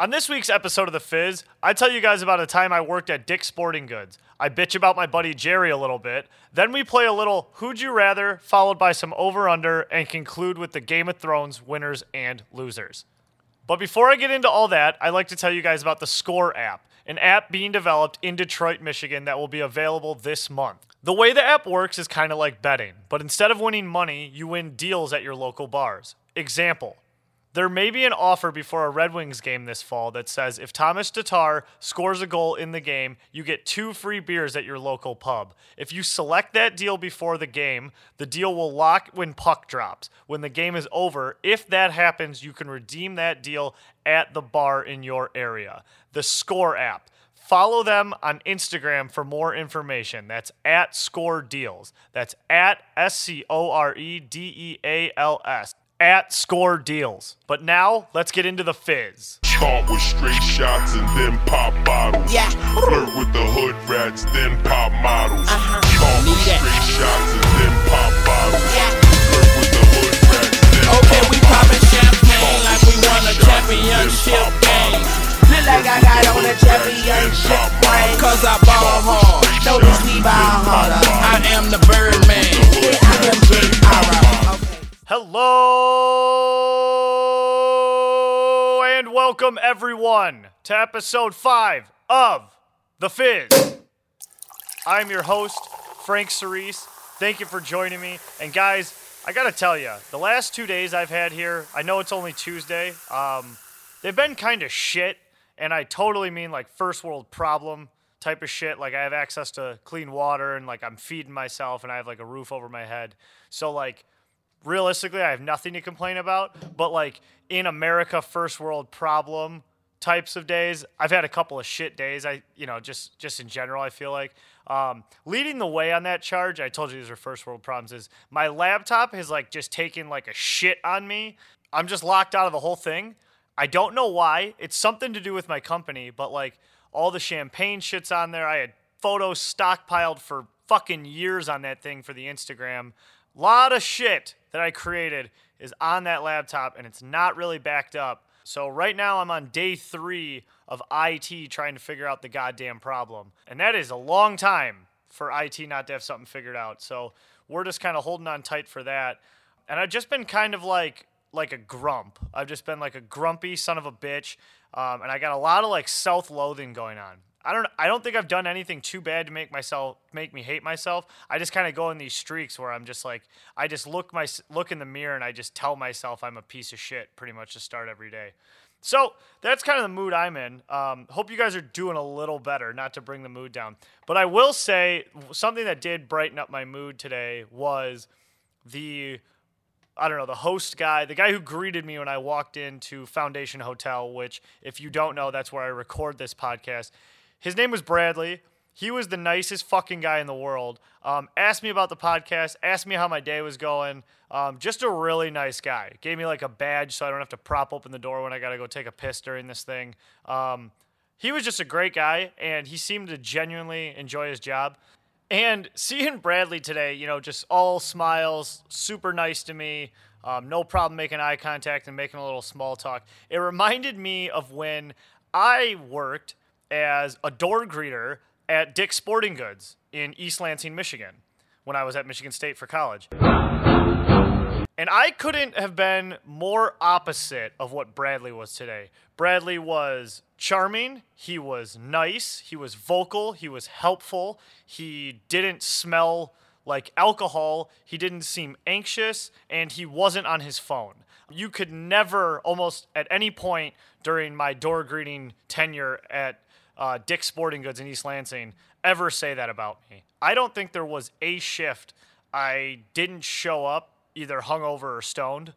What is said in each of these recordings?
On this week's episode of The Fizz, I tell you guys about a time I worked at Dick's Sporting Goods. I bitch about my buddy Jerry a little bit. Then we play a little Who'd You Rather, followed by some over under, and conclude with the Game of Thrones winners and losers. But before I get into all that, I'd like to tell you guys about the Score app, an app being developed in Detroit, Michigan that will be available this month. The way the app works is kind of like betting, but instead of winning money, you win deals at your local bars. Example there may be an offer before a Red Wings game this fall that says if Thomas Tatar scores a goal in the game, you get two free beers at your local pub. If you select that deal before the game, the deal will lock when puck drops. When the game is over, if that happens, you can redeem that deal at the bar in your area. The Score app. Follow them on Instagram for more information. That's at Score Deals. That's at S C O R E D E A L S at Score Deals. But now, let's get into the fizz. Start with straight shots and then pop bottles. Yeah. Flirt with the hood rats, then pop models. Uh-huh. Start with Need that. straight shots and then pop bottles. Yeah. Flirt with the hood rats, then Okay, pop we bottles. poppin' champagne like we won a championship game. bottles. Look like I got on a championship ring. Cause I ball hard. Notice we ball harder. I am the Birdman. Yeah, I am Big Ara. Hello and welcome everyone to episode 5 of The Fizz. I'm your host, Frank Cerise. Thank you for joining me. And guys, I gotta tell you, the last two days I've had here, I know it's only Tuesday, um, they've been kind of shit. And I totally mean like first world problem type of shit. Like I have access to clean water and like I'm feeding myself and I have like a roof over my head. So like realistically, I have nothing to complain about. But like in America, first world problem types of days, I've had a couple of shit days. I, you know, just just in general, I feel like um, leading the way on that charge. I told you these are first world problems. Is my laptop has like just taken like a shit on me. I'm just locked out of the whole thing. I don't know why. It's something to do with my company, but like all the champagne shits on there. I had photos stockpiled for fucking years on that thing for the Instagram. Lot of shit that I created is on that laptop and it's not really backed up. So right now I'm on day three of IT trying to figure out the goddamn problem. And that is a long time for IT not to have something figured out. So we're just kind of holding on tight for that. And I've just been kind of like like a grump. I've just been like a grumpy son of a bitch. Um, and I got a lot of like self-loathing going on. I don't I don't think I've done anything too bad to make myself make me hate myself. I just kind of go in these streaks where I'm just like I just look my look in the mirror and I just tell myself I'm a piece of shit pretty much to start every day. So that's kind of the mood I'm in. Um, hope you guys are doing a little better, not to bring the mood down. But I will say something that did brighten up my mood today was the I don't know, the host guy, the guy who greeted me when I walked into Foundation Hotel, which, if you don't know, that's where I record this podcast. His name was Bradley. He was the nicest fucking guy in the world. Um, asked me about the podcast, asked me how my day was going. Um, just a really nice guy. Gave me like a badge so I don't have to prop open the door when I got to go take a piss during this thing. Um, he was just a great guy, and he seemed to genuinely enjoy his job. And seeing Bradley today, you know, just all smiles, super nice to me, um, no problem making eye contact and making a little small talk. It reminded me of when I worked as a door greeter at Dick's Sporting Goods in East Lansing, Michigan, when I was at Michigan State for college. And I couldn't have been more opposite of what Bradley was today. Bradley was charming, he was nice, he was vocal, he was helpful, he didn't smell like alcohol, he didn't seem anxious, and he wasn't on his phone. You could never, almost at any point during my door greeting tenure at uh, Dick's Sporting Goods in East Lansing, ever say that about me. I don't think there was a shift I didn't show up either hungover or stoned.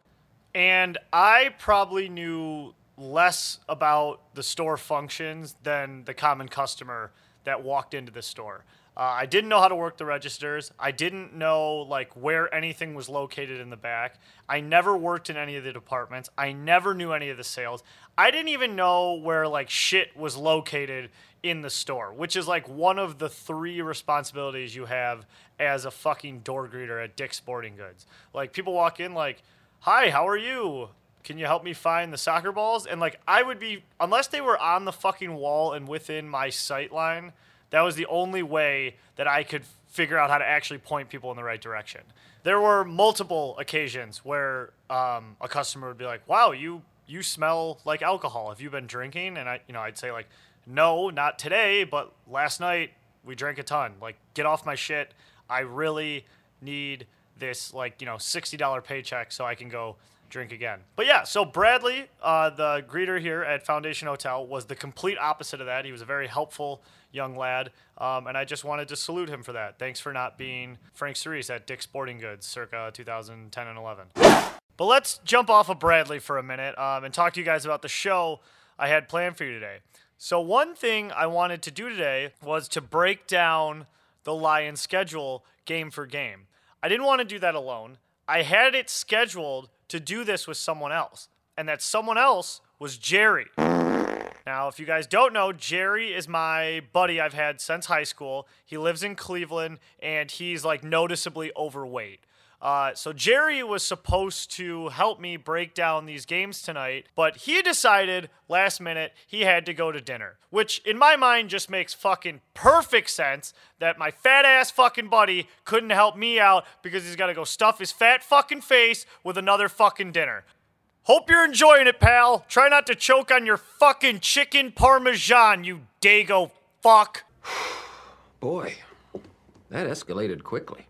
And I probably knew less about the store functions than the common customer that walked into the store. Uh, I didn't know how to work the registers. I didn't know like where anything was located in the back. I never worked in any of the departments. I never knew any of the sales. I didn't even know where like shit was located in the store, which is like one of the three responsibilities you have as a fucking door greeter at Dick's Sporting Goods. Like people walk in like, "Hi, how are you?" can you help me find the soccer balls? And like I would be unless they were on the fucking wall and within my sight line, that was the only way that I could figure out how to actually point people in the right direction. There were multiple occasions where um, a customer would be like, "Wow, you you smell like alcohol. Have you been drinking?" And I, you know, I'd say like, "No, not today, but last night we drank a ton. Like, get off my shit. I really need this like you know sixty dollar paycheck so I can go drink again. But yeah, so Bradley, uh, the greeter here at Foundation Hotel, was the complete opposite of that. He was a very helpful young lad, um, and I just wanted to salute him for that. Thanks for not being Frank Cerise at Dick's Sporting Goods circa 2010 and 11. But let's jump off of Bradley for a minute um, and talk to you guys about the show I had planned for you today. So, one thing I wanted to do today was to break down the Lions schedule game for game. I didn't want to do that alone. I had it scheduled to do this with someone else, and that someone else was Jerry. Now, if you guys don't know, Jerry is my buddy I've had since high school. He lives in Cleveland and he's like noticeably overweight. Uh, so Jerry was supposed to help me break down these games tonight, but he decided last minute he had to go to dinner, which in my mind just makes fucking perfect sense that my fat ass fucking buddy couldn't help me out because he's got to go stuff his fat fucking face with another fucking dinner. Hope you're enjoying it, pal. Try not to choke on your fucking chicken parmesan, you dago fuck. Boy, that escalated quickly.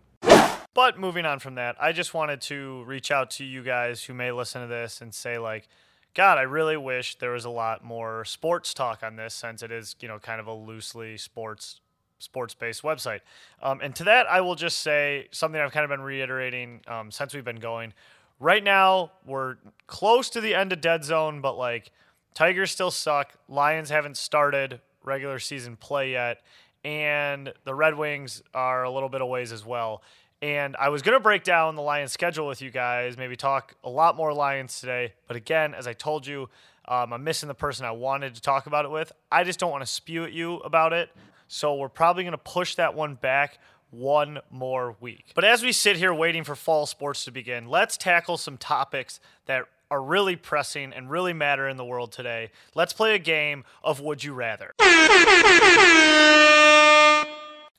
But moving on from that, I just wanted to reach out to you guys who may listen to this and say, like, God, I really wish there was a lot more sports talk on this since it is, you know, kind of a loosely sports sports based website. Um, and to that, I will just say something I've kind of been reiterating um, since we've been going. Right now, we're close to the end of dead zone, but like Tigers still suck. Lions haven't started regular season play yet, and the Red Wings are a little bit of ways as well. And I was going to break down the Lions schedule with you guys, maybe talk a lot more Lions today. But again, as I told you, um, I'm missing the person I wanted to talk about it with. I just don't want to spew at you about it. So we're probably going to push that one back one more week. But as we sit here waiting for fall sports to begin, let's tackle some topics that are really pressing and really matter in the world today. Let's play a game of Would You Rather.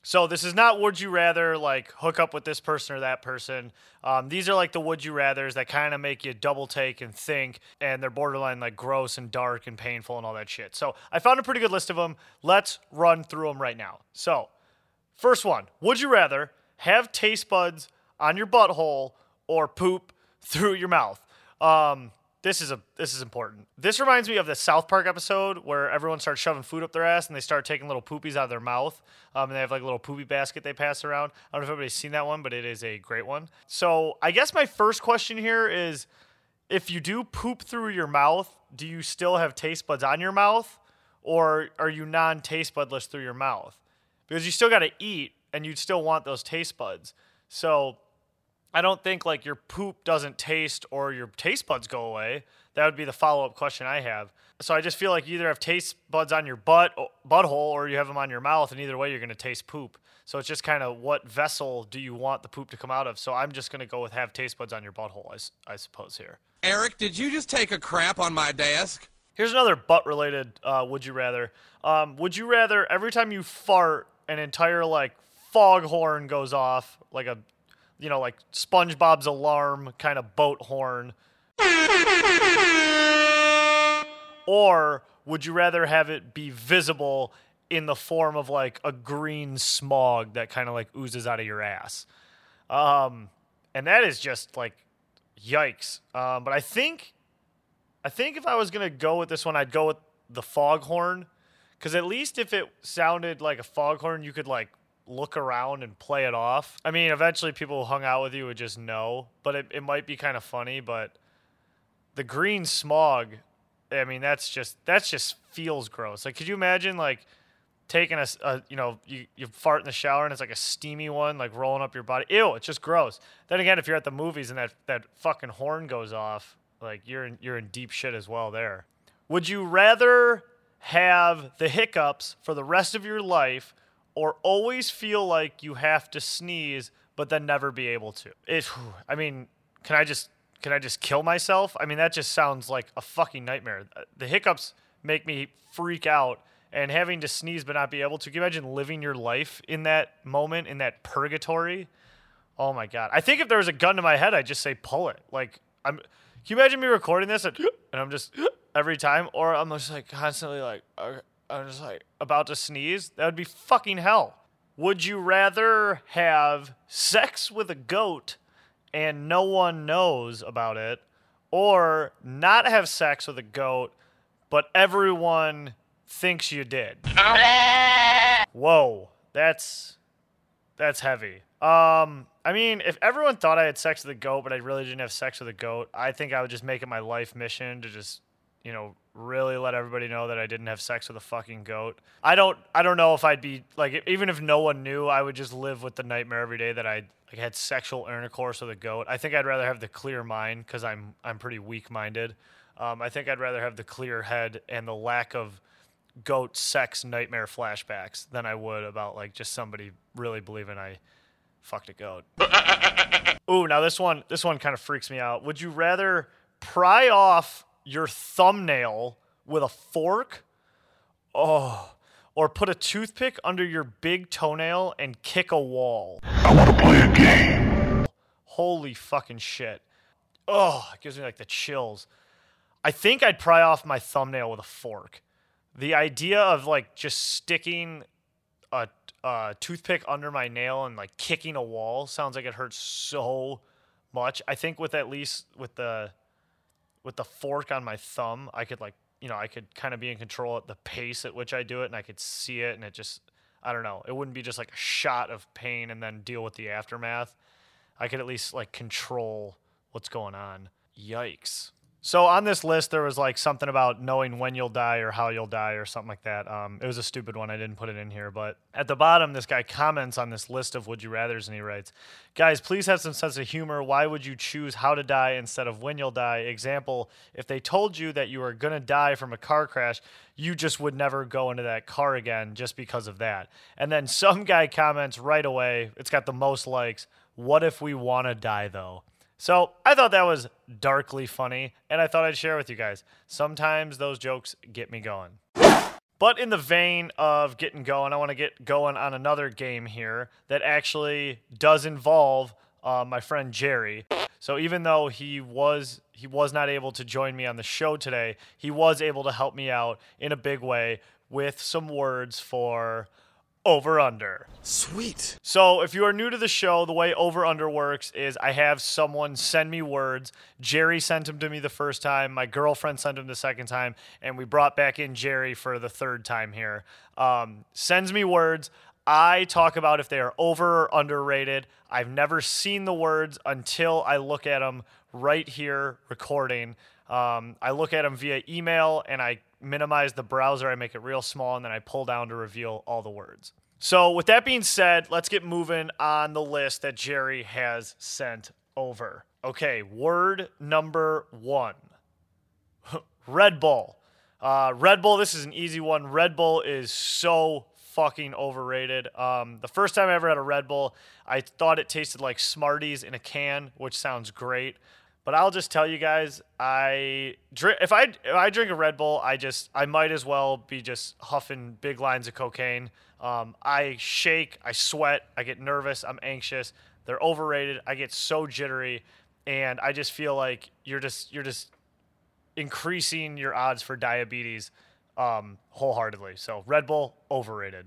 So this is not would you rather like hook up with this person or that person. Um, these are like the would you rather's that kind of make you double take and think, and they're borderline like gross and dark and painful and all that shit. So I found a pretty good list of them. Let's run through them right now. So first one: Would you rather have taste buds on your butthole or poop through your mouth? Um, this is a this is important. This reminds me of the South Park episode where everyone starts shoving food up their ass and they start taking little poopies out of their mouth. Um, and they have like a little poopy basket they pass around. I don't know if everybody's seen that one, but it is a great one. So I guess my first question here is, if you do poop through your mouth, do you still have taste buds on your mouth, or are you non taste budless through your mouth? Because you still got to eat and you'd still want those taste buds. So I don't think like your poop doesn't taste or your taste buds go away. That would be the follow up question I have. So I just feel like you either have taste buds on your butt butthole or you have them on your mouth, and either way you're going to taste poop. So it's just kind of what vessel do you want the poop to come out of? So I'm just going to go with have taste buds on your butthole, I, I suppose here. Eric, did you just take a crap on my desk? Here's another butt related. Uh, would you rather? Um, would you rather every time you fart, an entire like foghorn goes off, like a you know, like SpongeBob's alarm kind of boat horn? or would you rather have it be visible in the form of like a green smog that kind of like oozes out of your ass? Um, and that is just like yikes. Um, but I think, I think if I was gonna go with this one, I'd go with the foghorn, because at least if it sounded like a foghorn, you could like look around and play it off. I mean, eventually people who hung out with you would just know, but it, it might be kind of funny. But the green smog, I mean, that's just that's just feels gross. Like, could you imagine like taking a, a, you know you, you fart in the shower and it's like a steamy one like rolling up your body ew it's just gross then again if you're at the movies and that that fucking horn goes off like you're in you're in deep shit as well there would you rather have the hiccups for the rest of your life or always feel like you have to sneeze but then never be able to. It I mean, can I just can I just kill myself? I mean, that just sounds like a fucking nightmare. Uh, the hiccups make me freak out, and having to sneeze but not be able to. Can you imagine living your life in that moment, in that purgatory? Oh my god! I think if there was a gun to my head, I'd just say pull it. Like I'm. Can you imagine me recording this and, and I'm just every time, or I'm just like constantly like I'm just like about to sneeze? That would be fucking hell. Would you rather have sex with a goat and no one knows about it, or not have sex with a goat but everyone thinks you did? Whoa, that's that's heavy. Um, I mean, if everyone thought I had sex with a goat, but I really didn't have sex with a goat, I think I would just make it my life mission to just, you know, really let everybody know that I didn't have sex with a fucking goat. I don't I don't know if I'd be like even if no one knew, I would just live with the nightmare every day that I like had sexual intercourse with a goat. I think I'd rather have the clear mind cuz I'm I'm pretty weak-minded. Um, I think I'd rather have the clear head and the lack of goat sex nightmare flashbacks than I would about like just somebody really believing I fucked a goat. Ooh, now this one this one kind of freaks me out. Would you rather pry off your thumbnail with a fork? Oh, or put a toothpick under your big toenail and kick a wall. I want to play a game. Holy fucking shit. Oh, it gives me like the chills. I think I'd pry off my thumbnail with a fork. The idea of like just sticking a, a toothpick under my nail and like kicking a wall sounds like it hurts so much. I think with at least with the with the fork on my thumb, I could like you know I could kind of be in control at the pace at which I do it, and I could see it, and it just I don't know. It wouldn't be just like a shot of pain and then deal with the aftermath. I could at least like control what's going on. Yikes. So on this list, there was like something about knowing when you'll die or how you'll die or something like that. Um, it was a stupid one. I didn't put it in here. But at the bottom, this guy comments on this list of would you rather's and he writes, Guys, please have some sense of humor. Why would you choose how to die instead of when you'll die? Example, if they told you that you were going to die from a car crash, you just would never go into that car again just because of that. And then some guy comments right away, it's got the most likes. What if we want to die though? So I thought that was darkly funny, and I thought I'd share with you guys. Sometimes those jokes get me going. But in the vein of getting going, I want to get going on another game here that actually does involve uh, my friend Jerry. So even though he was he was not able to join me on the show today, he was able to help me out in a big way with some words for over under. Sweet. So, if you are new to the show, the way over under works is I have someone send me words. Jerry sent them to me the first time. My girlfriend sent them the second time, and we brought back in Jerry for the third time here. Um, sends me words. I talk about if they are over or underrated. I've never seen the words until I look at them right here recording. Um, I look at them via email and I minimize the browser, I make it real small, and then I pull down to reveal all the words. So, with that being said, let's get moving on the list that Jerry has sent over. Okay, word number one Red Bull. Uh, Red Bull, this is an easy one. Red Bull is so fucking overrated. Um, the first time I ever had a Red Bull, I thought it tasted like Smarties in a can, which sounds great. But I'll just tell you guys, I drink if I if I drink a Red Bull, I just I might as well be just huffing big lines of cocaine. Um, I shake, I sweat, I get nervous, I'm anxious. They're overrated. I get so jittery, and I just feel like you're just you're just increasing your odds for diabetes um, wholeheartedly. So Red Bull overrated.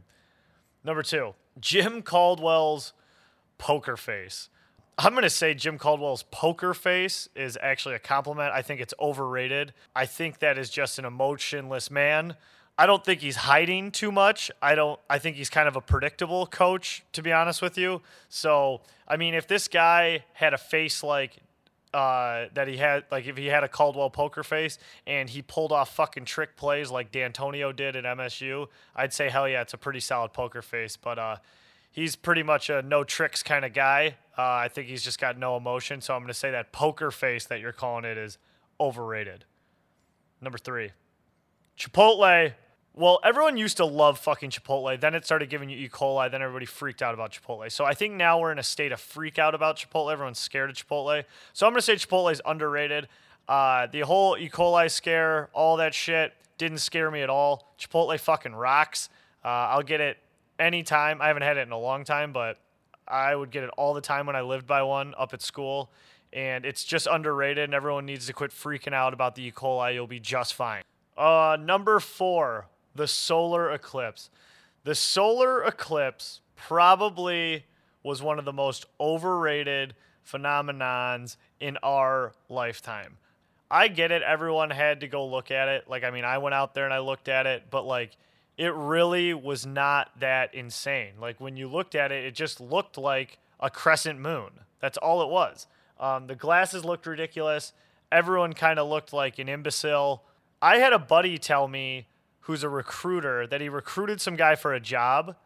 Number two, Jim Caldwell's poker face. I'm going to say Jim Caldwell's poker face is actually a compliment. I think it's overrated. I think that is just an emotionless man. I don't think he's hiding too much. I don't I think he's kind of a predictable coach to be honest with you. So, I mean, if this guy had a face like uh, that he had like if he had a Caldwell poker face and he pulled off fucking trick plays like Dantonio did at MSU, I'd say hell yeah, it's a pretty solid poker face, but uh he's pretty much a no tricks kind of guy. Uh, I think he's just got no emotion. So I'm going to say that poker face that you're calling it is overrated. Number three, Chipotle Well, everyone used to love fucking Chipotle. Then it started giving you E. coli. Then everybody freaked out about Chipotle. So I think now we're in a state of freak out about Chipotle. Everyone's scared of Chipotle. So I'm gonna say Chipotle is underrated. Uh, the whole E. coli scare, all that shit, didn't scare me at all. Chipotle fucking rocks. Uh, I'll get it anytime. I haven't had it in a long time, but I would get it all the time when I lived by one up at school. And it's just underrated, and everyone needs to quit freaking out about the E. coli. You'll be just fine. Uh, number four, the solar eclipse. The solar eclipse probably was one of the most overrated phenomenons in our lifetime. I get it. Everyone had to go look at it. Like, I mean, I went out there and I looked at it, but like, it really was not that insane. Like, when you looked at it, it just looked like a crescent moon. That's all it was. Um, the glasses looked ridiculous. Everyone kind of looked like an imbecile. I had a buddy tell me who's a recruiter that he recruited some guy for a job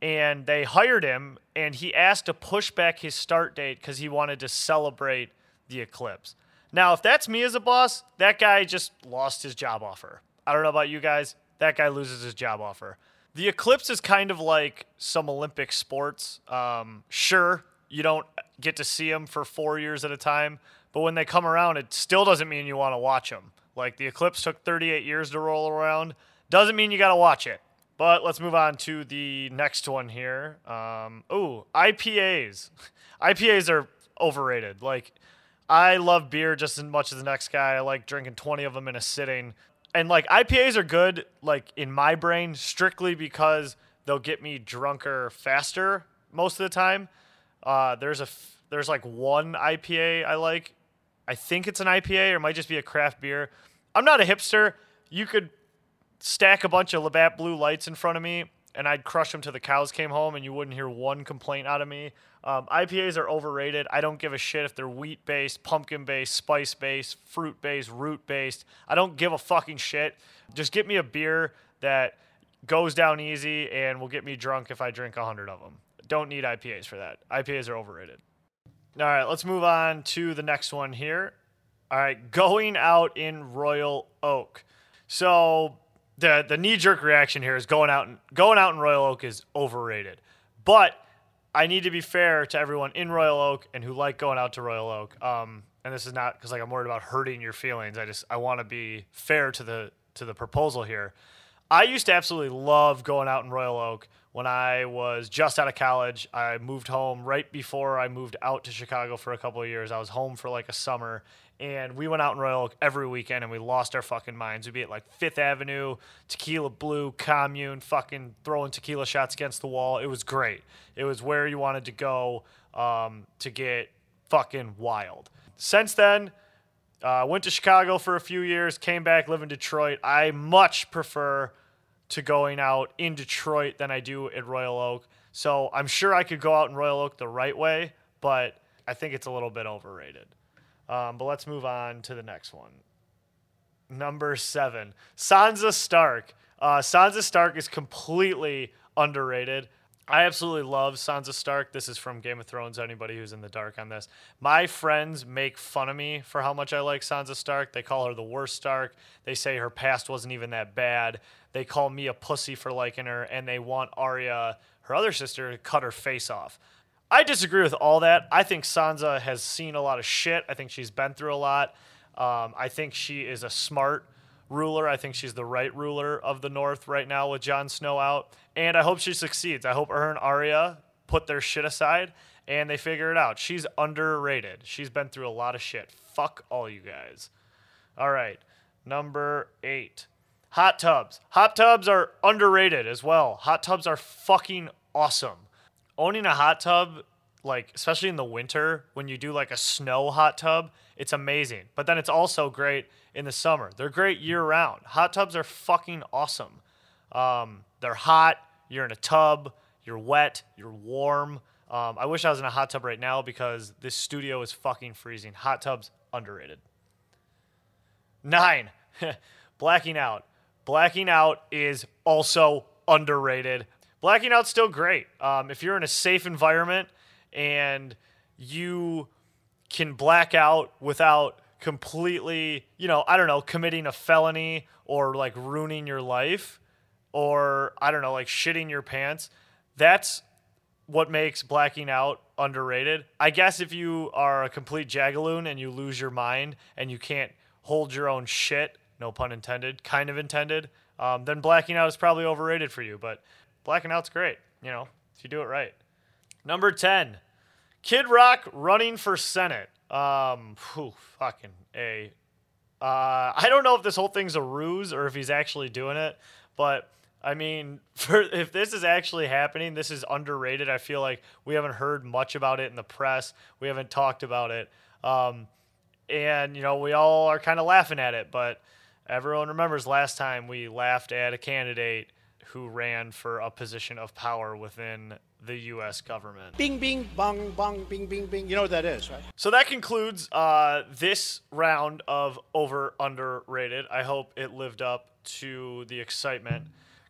and they hired him and he asked to push back his start date because he wanted to celebrate the eclipse. Now, if that's me as a boss, that guy just lost his job offer. I don't know about you guys. That guy loses his job offer. The eclipse is kind of like some Olympic sports. Um, sure, you don't get to see them for four years at a time, but when they come around, it still doesn't mean you want to watch them. Like the eclipse took 38 years to roll around. Doesn't mean you got to watch it. But let's move on to the next one here. Um, oh, IPAs. IPAs are overrated. Like, I love beer just as much as the next guy. I like drinking 20 of them in a sitting. And like IPAs are good, like in my brain, strictly because they'll get me drunker faster most of the time. Uh, there's a f- there's like one IPA I like. I think it's an IPA or it might just be a craft beer. I'm not a hipster. You could stack a bunch of Labatt Blue Lights in front of me, and I'd crush them till the cows came home, and you wouldn't hear one complaint out of me. Um, IPAs are overrated. I don't give a shit if they're wheat based, pumpkin based, spice based, fruit based, root based. I don't give a fucking shit. Just get me a beer that goes down easy and will get me drunk if I drink a hundred of them. Don't need IPAs for that. IPAs are overrated. All right, let's move on to the next one here. All right, going out in Royal Oak. So the the knee jerk reaction here is going out and going out in Royal Oak is overrated. But I need to be fair to everyone in Royal Oak and who like going out to Royal Oak. Um, and this is not because like I'm worried about hurting your feelings. I just I want to be fair to the to the proposal here. I used to absolutely love going out in Royal Oak when I was just out of college. I moved home right before I moved out to Chicago for a couple of years. I was home for like a summer and we went out in Royal Oak every weekend and we lost our fucking minds. We'd be at like Fifth Avenue, Tequila Blue, Commune, fucking throwing tequila shots against the wall. It was great. It was where you wanted to go um, to get fucking wild. Since then, uh, went to Chicago for a few years, came back, live in Detroit. I much prefer to going out in Detroit than I do at Royal Oak. So I'm sure I could go out in Royal Oak the right way, but I think it's a little bit overrated. Um, but let's move on to the next one. Number seven, Sansa Stark. Uh, Sansa Stark is completely underrated. I absolutely love Sansa Stark. This is from Game of Thrones. Anybody who's in the dark on this. My friends make fun of me for how much I like Sansa Stark. They call her the worst Stark. They say her past wasn't even that bad. They call me a pussy for liking her, and they want Arya, her other sister, to cut her face off. I disagree with all that. I think Sansa has seen a lot of shit. I think she's been through a lot. Um, I think she is a smart ruler. I think she's the right ruler of the North right now with Jon Snow out. And I hope she succeeds. I hope her and Arya put their shit aside and they figure it out. She's underrated. She's been through a lot of shit. Fuck all you guys. All right. Number eight. Hot tubs. Hot tubs are underrated as well. Hot tubs are fucking awesome. Owning a hot tub, like especially in the winter when you do like a snow hot tub, it's amazing. But then it's also great in the summer. They're great year round. Hot tubs are fucking awesome. Um, they're hot. You're in a tub. You're wet. You're warm. Um, I wish I was in a hot tub right now because this studio is fucking freezing. Hot tubs underrated. Nine, blacking out. Blacking out is also underrated. Blacking out's still great. Um, if you're in a safe environment and you can black out without completely, you know, I don't know, committing a felony or like ruining your life, or I don't know, like shitting your pants, that's what makes blacking out underrated. I guess if you are a complete jagaloon and you lose your mind and you can't hold your own shit, no pun intended, kind of intended, um, then blacking out is probably overrated for you. But blacking out's great, you know, if you do it right. Number 10, Kid Rock running for Senate. Um, whew, fucking A. Uh, I don't know if this whole thing's a ruse or if he's actually doing it, but I mean, for if this is actually happening, this is underrated. I feel like we haven't heard much about it in the press. We haven't talked about it. Um, and you know, we all are kind of laughing at it, but everyone remembers last time we laughed at a candidate who ran for a position of power within the U.S. government. Bing, bing, bong, bong, bing, bing, bing. You know what that is, right? So that concludes uh, this round of over underrated. I hope it lived up to the excitement.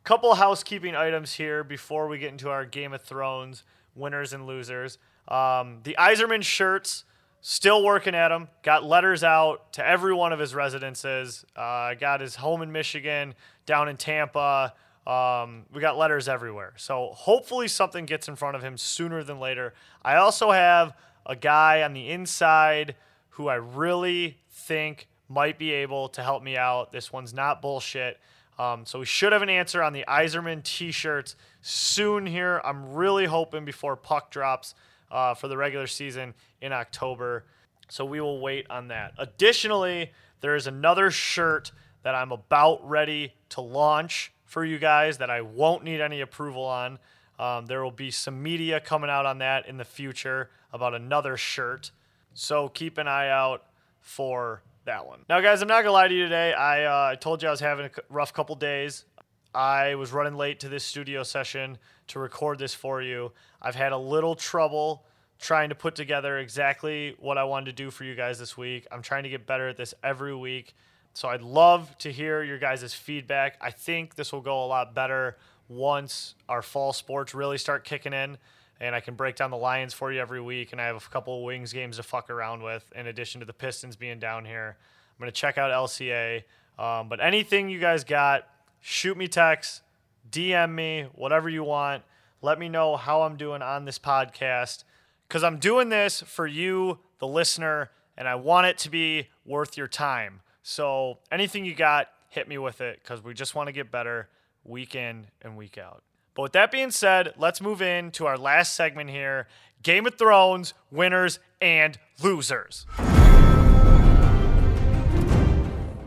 Couple housekeeping items here before we get into our Game of Thrones winners and losers. Um, the Yzerman shirts, still working at them. Got letters out to every one of his residences. Uh, got his home in Michigan, down in Tampa. Um, we got letters everywhere. So hopefully something gets in front of him sooner than later. I also have a guy on the inside who I really think might be able to help me out. This one's not bullshit. Um, so we should have an answer on the Yzerman t-shirts soon here. I'm really hoping before puck drops uh, for the regular season in October. So we will wait on that. Additionally, there is another shirt that I'm about ready to launch for you guys that I won't need any approval on. Um, there will be some media coming out on that in the future about another shirt. So keep an eye out for that one. Now, guys, I'm not gonna lie to you today. I uh, told you I was having a rough couple days. I was running late to this studio session to record this for you. I've had a little trouble trying to put together exactly what I wanted to do for you guys this week. I'm trying to get better at this every week. So I'd love to hear your guys' feedback. I think this will go a lot better once our fall sports really start kicking in and I can break down the Lions for you every week and I have a couple of Wings games to fuck around with in addition to the Pistons being down here. I'm going to check out LCA. Um, but anything you guys got, shoot me text, DM me, whatever you want. Let me know how I'm doing on this podcast because I'm doing this for you, the listener, and I want it to be worth your time. So anything you got, hit me with it because we just want to get better week in and week out. But with that being said, let's move in to our last segment here Game of Thrones winners and losers.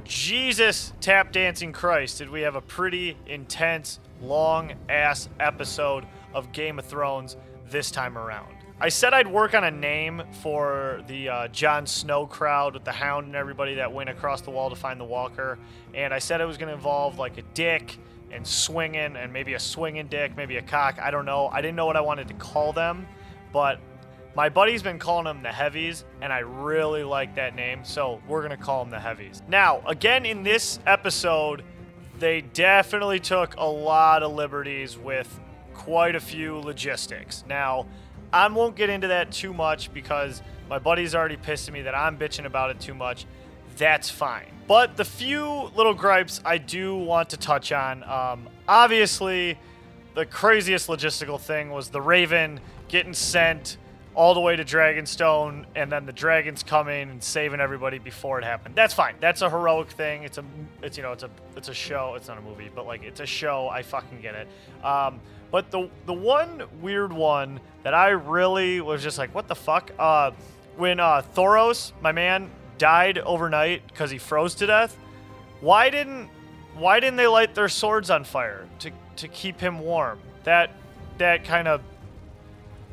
Jesus tap dancing Christ, did we have a pretty intense, long ass episode of Game of Thrones this time around? I said I'd work on a name for the uh, Jon Snow crowd with the Hound and everybody that went across the wall to find the Walker, and I said it was going to involve like a dick and swinging and maybe a swinging dick, maybe a cock. I don't know. I didn't know what I wanted to call them, but my buddy's been calling them the Heavies, and I really like that name, so we're going to call them the Heavies. Now, again, in this episode, they definitely took a lot of liberties with quite a few logistics. Now, I won't get into that too much because my buddy's already pissed at me that I'm bitching about it too much. That's fine. But the few little gripes I do want to touch on, um, obviously, the craziest logistical thing was the Raven getting sent all the way to Dragonstone, and then the dragons coming and saving everybody before it happened. That's fine. That's a heroic thing. It's a, it's you know, it's a, it's a show. It's not a movie, but like it's a show. I fucking get it. Um, but the the one weird one that I really was just like, what the fuck? Uh, when uh, Thoros, my man, died overnight because he froze to death. Why didn't why didn't they light their swords on fire to to keep him warm? That that kind of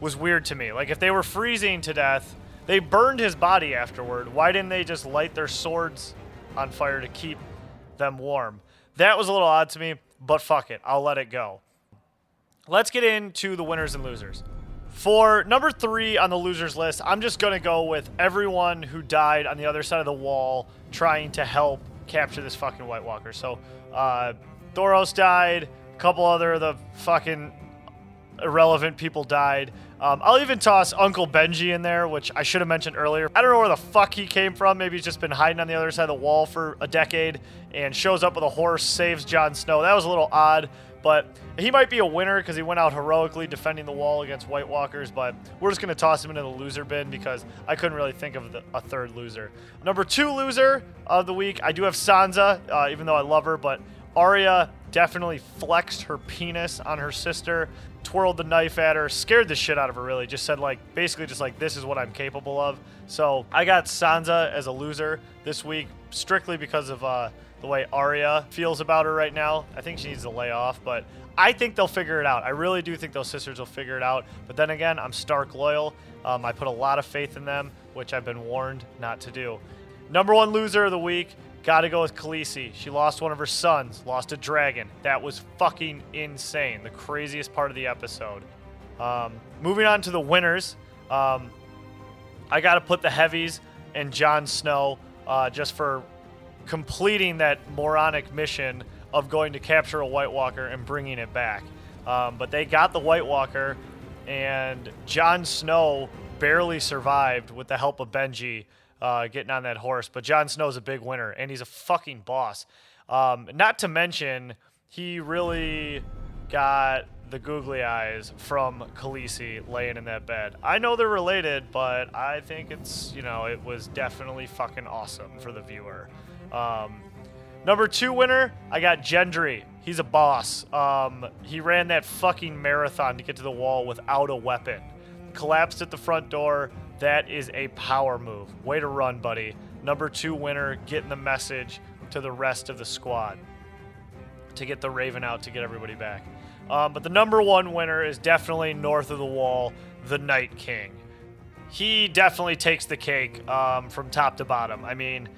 was weird to me. Like if they were freezing to death, they burned his body afterward. Why didn't they just light their swords on fire to keep them warm? That was a little odd to me, but fuck it. I'll let it go. Let's get into the winners and losers. For number three on the losers list, I'm just going to go with everyone who died on the other side of the wall trying to help capture this fucking White Walker. So, uh, Thoros died, a couple other of the fucking irrelevant people died. Um, I'll even toss Uncle Benji in there, which I should have mentioned earlier. I don't know where the fuck he came from. Maybe he's just been hiding on the other side of the wall for a decade and shows up with a horse, saves Jon Snow. That was a little odd, but he might be a winner because he went out heroically defending the wall against White Walkers. But we're just going to toss him into the loser bin because I couldn't really think of the, a third loser. Number two loser of the week, I do have Sansa, uh, even though I love her, but Arya definitely flexed her penis on her sister twirled the knife at her, scared the shit out of her, really. Just said, like, basically, just like, this is what I'm capable of. So I got Sansa as a loser this week, strictly because of uh, the way Arya feels about her right now. I think she needs to lay off, but I think they'll figure it out. I really do think those sisters will figure it out. But then again, I'm Stark loyal. Um, I put a lot of faith in them, which I've been warned not to do. Number one loser of the week Gotta go with Khaleesi. She lost one of her sons, lost a dragon. That was fucking insane. The craziest part of the episode. Um, moving on to the winners. Um, I gotta put the heavies and Jon Snow uh, just for completing that moronic mission of going to capture a White Walker and bringing it back. Um, but they got the White Walker, and Jon Snow barely survived with the help of Benji uh, getting on that horse. But Jon Snow's a big winner, and he's a fucking boss. Um, not to mention, he really got the googly eyes from Khaleesi laying in that bed. I know they're related, but I think it's, you know, it was definitely fucking awesome for the viewer. Um, number two winner, I got Gendry. He's a boss. Um, he ran that fucking marathon to get to the wall without a weapon. Collapsed at the front door, that is a power move. Way to run, buddy. Number two winner, getting the message to the rest of the squad to get the Raven out to get everybody back. Um, but the number one winner is definitely north of the wall, the Night King. He definitely takes the cake um, from top to bottom. I mean,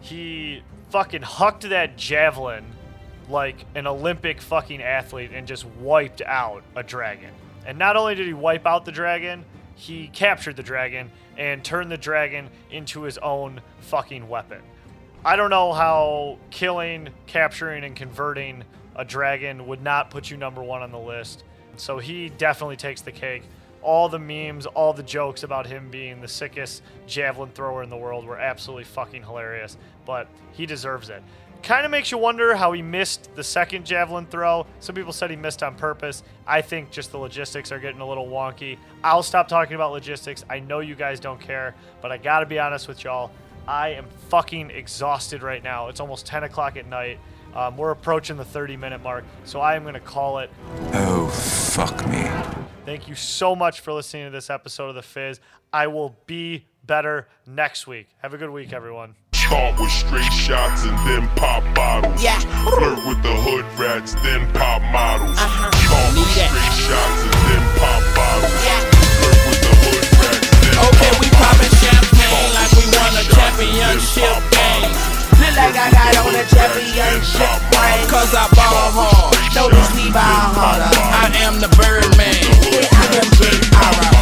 he fucking hucked that javelin like an Olympic fucking athlete and just wiped out a dragon. And not only did he wipe out the dragon, he captured the dragon and turned the dragon into his own fucking weapon. I don't know how killing, capturing, and converting a dragon would not put you number one on the list. So he definitely takes the cake. All the memes, all the jokes about him being the sickest javelin thrower in the world were absolutely fucking hilarious, but he deserves it. Kind of makes you wonder how he missed the second javelin throw. Some people said he missed on purpose. I think just the logistics are getting a little wonky. I'll stop talking about logistics. I know you guys don't care, but I gotta be honest with y'all. I am fucking exhausted right now. It's almost 10 o'clock at night. Um, we're approaching the 30 minute mark, so I am going to call it. Oh, fuck me. Thank you so much for listening to this episode of The Fizz. I will be better next week. Have a good week, everyone. Caught with straight shots and then pop bottles. Yeah. Flirt with the hood rats, then pop models. Uh-huh. Caught with that. straight shots and then pop bottles. Yeah. Flirt with the hood rats, then Okay, pop we poppin' champagne like we won a championship game. Feel like I got on a championship ring. Cause I ball hard. Know these Levi harder. I am the Birdman. Yeah, I am Big Aura.